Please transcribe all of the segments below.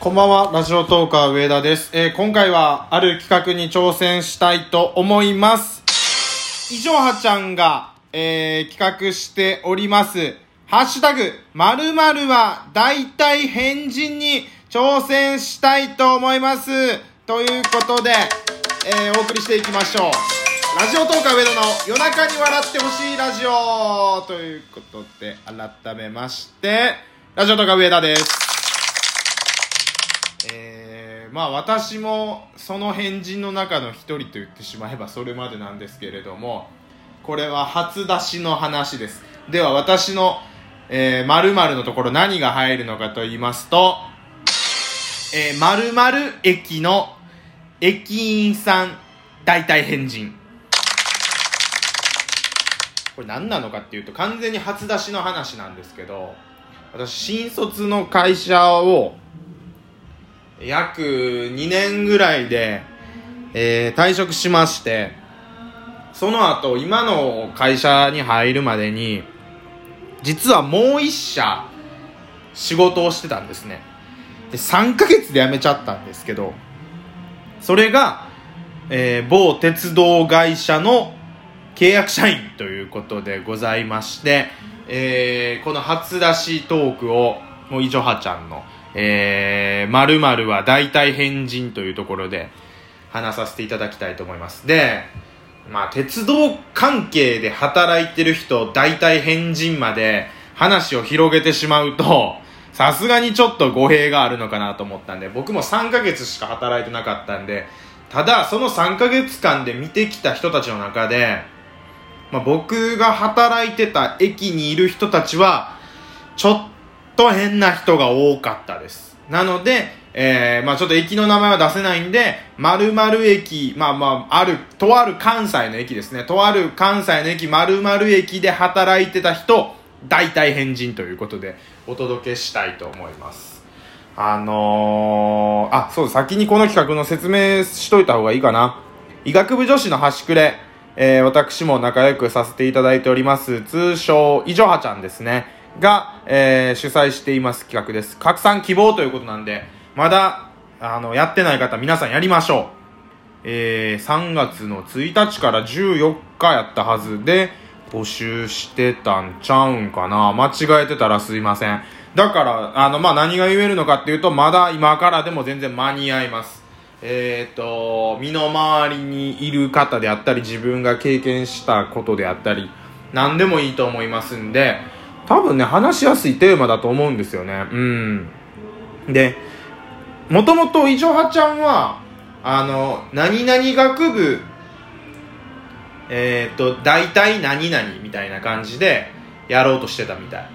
こんばんは、ラジオトーカー上田です。えー今回はある企画に挑戦したいと思います。以上はちゃんが、えー企画しております。ハッシュタグ、〇〇は大体変人に挑戦したいと思います。ということで、えーお送りしていきましょう。ラジオトーカー上田の夜中に笑ってほしいラジオということで、改めまして、ラジオトーカー上田です。えーまあ私もその変人の中の一人と言ってしまえばそれまでなんですけれどもこれは初出しの話です。では私の、えー、〇〇のところ何が入るのかと言いますと、えー、〇〇駅の駅員さん大体変人。これ何なのかっていうと完全に初出しの話なんですけど私新卒の会社を約2年ぐらいで、えー退職しましてその後今の会社に入るまでに実はもう一社仕事をしてたんですね。で3ヶ月で辞めちゃったんですけどそれが、えー某鉄道会社の契約社員ということでございまして、えーこの初出しトークをもういじょはちゃんのえー、〇〇は大体変人というところで話させていただきたいと思います。で、まあ、鉄道関係で働いてる人、大体変人まで話を広げてしまうと、さすがにちょっと語弊があるのかなと思ったんで、僕も3ヶ月しか働いてなかったんで、ただ、その3ヶ月間で見てきた人たちの中で、まあ、僕が働いてた駅にいる人たちは、ちょっと変な人が多かったです。なので、えー、まあちょっと駅の名前は出せないんで、〇〇駅、まあまあ、ある、とある関西の駅ですね。とある関西の駅、〇〇駅で働いてた人、大体変人ということで、お届けしたいと思います。あのー、あ、そう、先にこの企画の説明しといた方がいいかな。医学部女子の端くれ、えー、私も仲良くさせていただいております、通称、いじょはちゃんですね。が、えー主催しています企画です。拡散希望ということなんで、まだ、あの、やってない方、皆さんやりましょう。えー、3月の1日から14日やったはずで、募集してたんちゃうんかな間違えてたらすいません。だから、あの、まあ、何が言えるのかっていうと、まだ今からでも全然間に合います。えっ、と、身の回りにいる方であったり、自分が経験したことであったり、何でもいいと思いますんで、多分ね、話しやすいテーマだと思うんですよね。うん。で、もともといじょはちゃんは、あの、何々学部、えっ、と、大体何々みたいな感じでやろうとしてたみたい。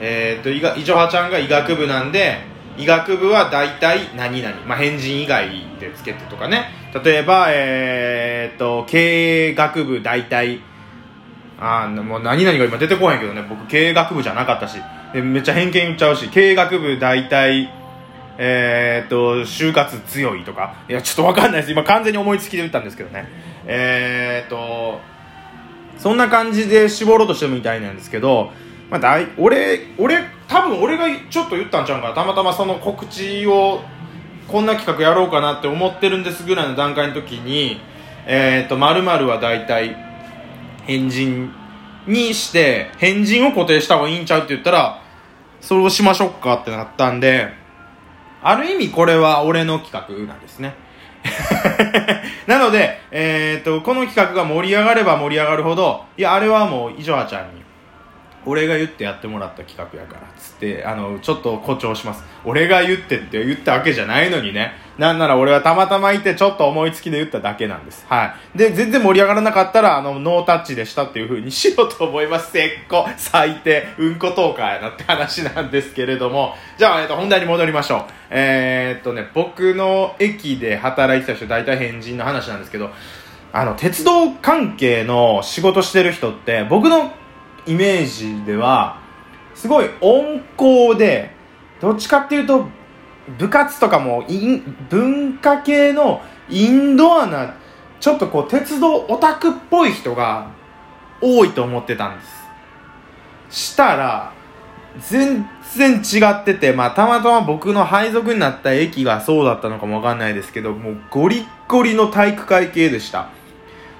えっ、と、いがいじょはちゃんが医学部なんで、医学部は大体何々。まあ、変人以外でつけてとかね。例えば、えっ、と、経営学部大体、あもう何々が今出てこへんけどね、僕経営学部じゃなかったし、めっちゃ偏見言っちゃうし、経営学部大体、えー、っと、就活強いとか、いや、ちょっとわかんないです。今完全に思いつきで言ったんですけどね。えー、っと、そんな感じで絞ろうとしてもみたいなんですけど、まあ、だい俺、俺、多分俺がちょっと言ったんちゃうかな。たまたまその告知を、こんな企画やろうかなって思ってるんですぐらいの段階の時に、えー、っと、〇〇は大体、変人にして、変人を固定した方がいいんちゃうって言ったら、それをしましょうかってなったんで、ある意味これは俺の企画なんですね。なので、えっ、と、この企画が盛り上がれば盛り上がるほど、いや、あれはもう、いじょはちゃんに、俺が言ってやってもらった企画やから、つって、あの、ちょっと誇張します。俺が言ってって言ったわけじゃないのにね。なんなら俺はたまたまいて、ちょっと思いつきで言っただけなんです。はい。で、全然盛り上がらなかったら、あの、ノータッチでしたっていう風にしようと思います。せっこ、最低、うんこトーカーやなって話なんですけれども。じゃあ、えっと、本題に戻りましょう。えー、っとね、僕の駅で働いてた人、大体変人の話なんですけど、あの、鉄道関係の仕事してる人って、僕のイメージでは、すごい温厚で、どっちかっていうと、部活とかも、文化系のインドアな、ちょっとこう、鉄道オタクっぽい人が多いと思ってたんです。したら、全然違ってて、まあ、たまたま僕の配属になった駅がそうだったのかもわかんないですけど、もうゴリッゴリの体育会系でした。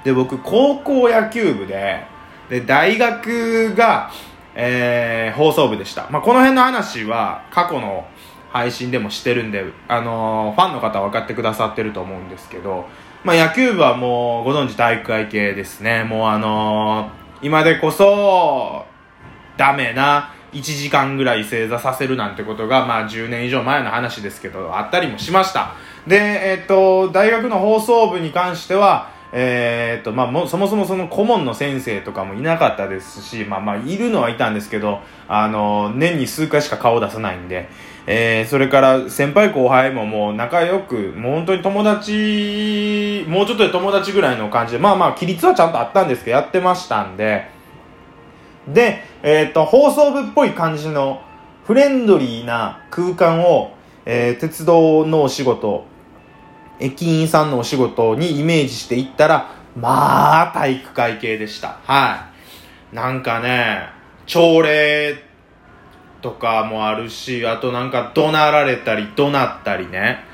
で、僕、高校野球部で、で、大学が、えー、放送部でした。まあ、この辺の話は過去の配信でもしてるんで、あのー、ファンの方は分かってくださってると思うんですけど、まあ、野球部はもうご存知体育会系ですね。もうあのー、今でこそ、ダメな1時間ぐらい正座させるなんてことが、まあ10年以上前の話ですけど、あったりもしました。で、えっ、と、大学の放送部に関しては、えー、っと、まあ、も、そもそもその顧問の先生とかもいなかったですし、まあまあ、いるのはいたんですけど、あの、年に数回しか顔を出さないんで、えー、それから先輩後輩ももう仲良く、もう本当に友達、もうちょっとで友達ぐらいの感じで、まあまあ、規律はちゃんとあったんですけど、やってましたんで、で、えー、っと、放送部っぽい感じの、フレンドリーな空間を、えー、鉄道のお仕事、駅員さんのお仕事にイメージしていったら、まあ、体育会系でした。はい。なんかね、朝礼とかもあるし、あとなんか怒鳴られたり、怒鳴ったりね。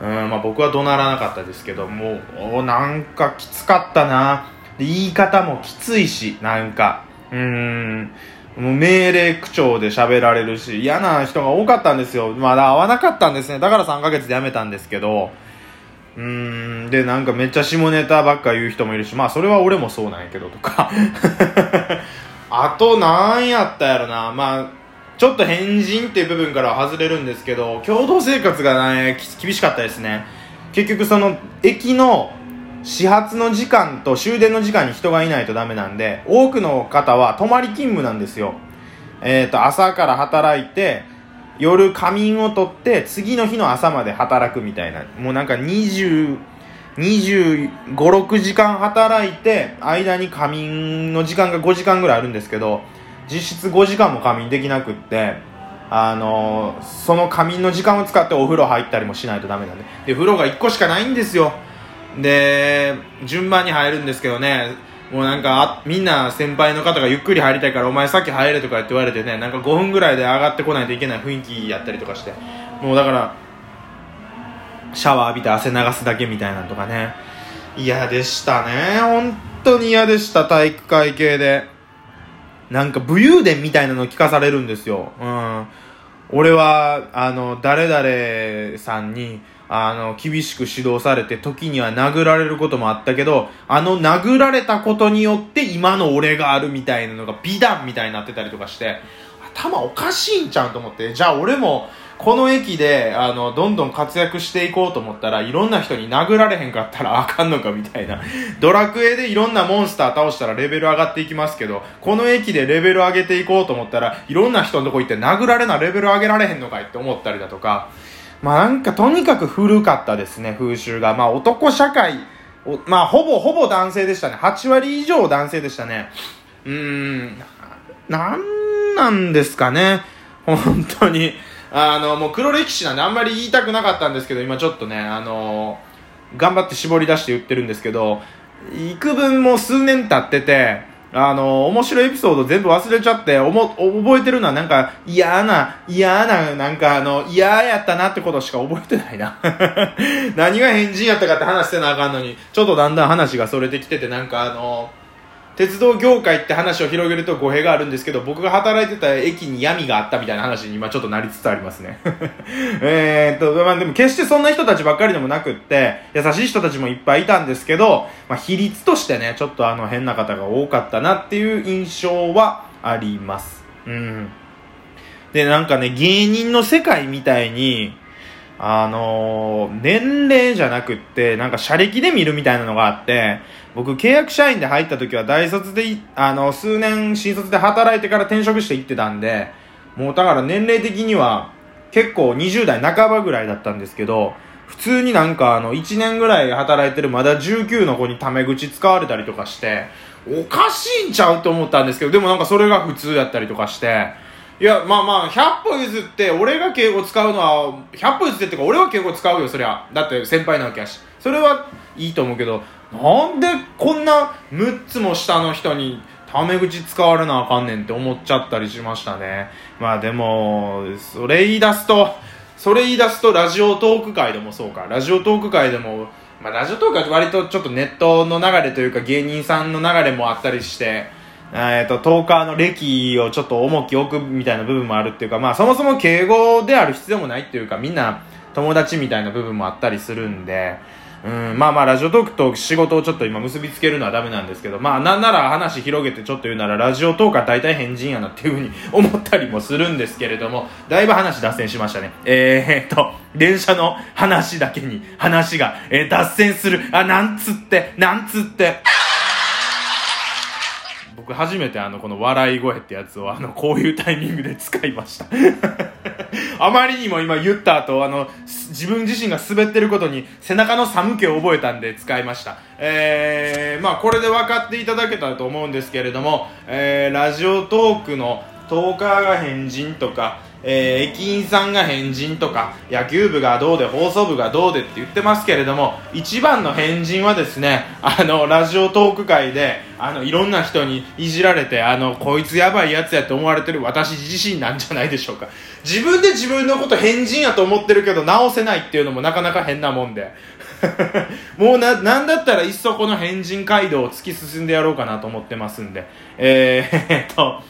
うん、まあ僕は怒鳴らなかったですけど、もう、なんかきつかったな。言い方もきついし、なんか。うーん。もう命令口調で喋られるし、嫌な人が多かったんですよ。まだ会わなかったんですね。だから3ヶ月で辞めたんですけど、うん、で、なんかめっちゃ下ネタばっか言う人もいるし、まあそれは俺もそうなんやけどとか。あと、なんやったやろな。まあ、ちょっと変人っていう部分からは外れるんですけど、共同生活がね、厳しかったですね。結局その、駅の始発の時間と終電の時間に人がいないとダメなんで、多くの方は泊まり勤務なんですよ。えっ、ー、と、朝から働いて、夜仮眠を取って次の日の朝まで働くみたいなもうなんか20 25、6時間働いて、間に仮眠の時間が5時間ぐらいあるんですけど、実質5時間も仮眠できなくって、あのー、その仮眠の時間を使ってお風呂入ったりもしないとダメなんで。で、風呂が1個しかないんですよ。で、順番に入るんですけどね、もうなんかみんな先輩の方がゆっくり入りたいからお前さっき入れとかって言われてねなんか5分ぐらいで上がってこないといけない雰囲気やったりとかして。もうだからシャワー浴びて汗流すだけみたいなとかね。嫌でしたね。本当に嫌でした体育会系で。なんか武勇伝みたいなの聞かされるんですよ。うん。俺はあの誰々さんにあの、厳しく指導されて、時には殴られることもあったけど、あの殴られたことによって今の俺があるみたいなのが美談みたいになってたりとかして、頭おかしいんちゃうと思って、じゃあ俺も、この駅で、あの、どんどん活躍していこうと思ったら、いろんな人に殴られへんかったら あかんのかみたいな。ドラクエでいろんなモンスター倒したらレベル上がっていきますけど、この駅でレベル上げていこうと思ったら、いろんな人のとこ行って殴られなレベル上げられへんのかいって思ったりだとか、まあなんかとにかく古かったですね、風習が。まあ男社会、まあほぼほぼ男性でしたね。8割以上男性でしたね。うーん、なんなんですかね。本当に。あの、もう黒歴史なんであんまり言いたくなかったんですけど、今ちょっとね、あの頑張って絞り出して言ってるんですけど、幾分も数年経ってて、あの、面白いエピソード全部忘れちゃって、おも、覚えてるのはなんか嫌な、嫌な、なんかあの、嫌やったなってことしか覚えてないな。何が変人やったかって話してなあかんのに、ちょっとだんだん話がそれてきてて、なんかあの、鉄道業界って話を広げると語弊があるんですけど、僕が働いてた駅に闇があったみたいな話に今ちょっとなりつつありますね。えっと、まあでも決してそんな人たちばっかりでもなくって、優しい人たちもいっぱいいたんですけど、まあ比率としてね、ちょっとあの変な方が多かったなっていう印象はあります。うん。で、なんかね、芸人の世界みたいに、あのー、年齢じゃなくって、なんか車歴で見るみたいなのがあって、僕契約社員で入った時は大卒で、あの、数年新卒で働いてから転職して行ってたんで、もうだから年齢的には結構20代半ばぐらいだったんですけど、普通になんかあの、1年ぐらい働いてるまだ19の子にタメ口使われたりとかして、おかしいんちゃうと思ったんですけど、でもなんかそれが普通やったりとかして、いや、まあまあ、100歩譲って、俺が敬語使うのは、100歩譲ってってか、俺は敬語使うよ、そりゃ。だって先輩なわけやし。それはいいと思うけど、なんでこんな6つも下の人にタメ口使われなあかんねんって思っちゃったりしましたね。まあでも、それ言い出すと、それ言い出すとラジオトーク界でもそうか。ラジオトーク界でも、まあラジオトークは割とちょっとネットの流れというか芸人さんの流れもあったりして、えっ、と、トーカーの歴をちょっと重き置くみたいな部分もあるっていうか、まあそもそも敬語である必要もないっていうか、みんな友達みたいな部分もあったりするんで、うん、まあまあラジオトークと仕事をちょっと今結びつけるのはダメなんですけど、まあなんなら話広げてちょっと言うならラジオトークは大体変人やなっていうふうに思ったりもするんですけれども、だいぶ話脱線しましたね。えー、っと、電車の話だけに話が、えー、脱線する。あ、なんつって、なんつって。僕初めてあのこの笑い声ってやつをあのこういうタイミングで使いましたあまりにも今言った後あの自分自身が滑ってることに背中の寒気を覚えたんで使いました。えー、まあこれで分かっていただけたと思うんですけれども、えー、ラジオトークのトーカーが変人とかえー、駅員さんが変人とか野球部がどうで放送部がどうでって言ってますけれども一番の変人はですねあのラジオトーク界であのいろんな人にいじられてあのこいつやばいやつやと思われてる私自身なんじゃないでしょうか自分で自分のこと変人やと思ってるけど直せないっていうのもなかなか変なもんで もうな、なんだったらいっそこの変人街道を突き進んでやろうかなと思ってますんで。えー、えっと、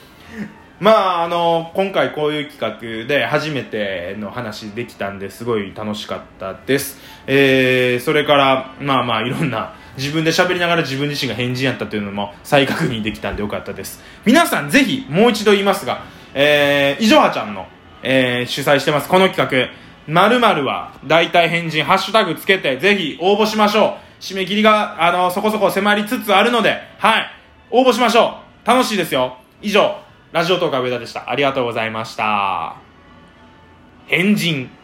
まああの今回こういう企画で初めての話できたんですごい楽しかったです、えー、それからまあまあいろんな自分で喋りながら自分自身が変人やったというのも再確認できたんでよかったです。皆さんぜひもう一度言いますが、えー、いじょはちゃんの、えー、主催してます。この企画〇〇は大体変人ハッシュタグつけてぜひ応募しましょう。締め切りがあのそこそこ迫りつつあるのではい。応募しましょう。楽しいですよ。以上。ラジオトーク上田でした。ありがとうございました。変人。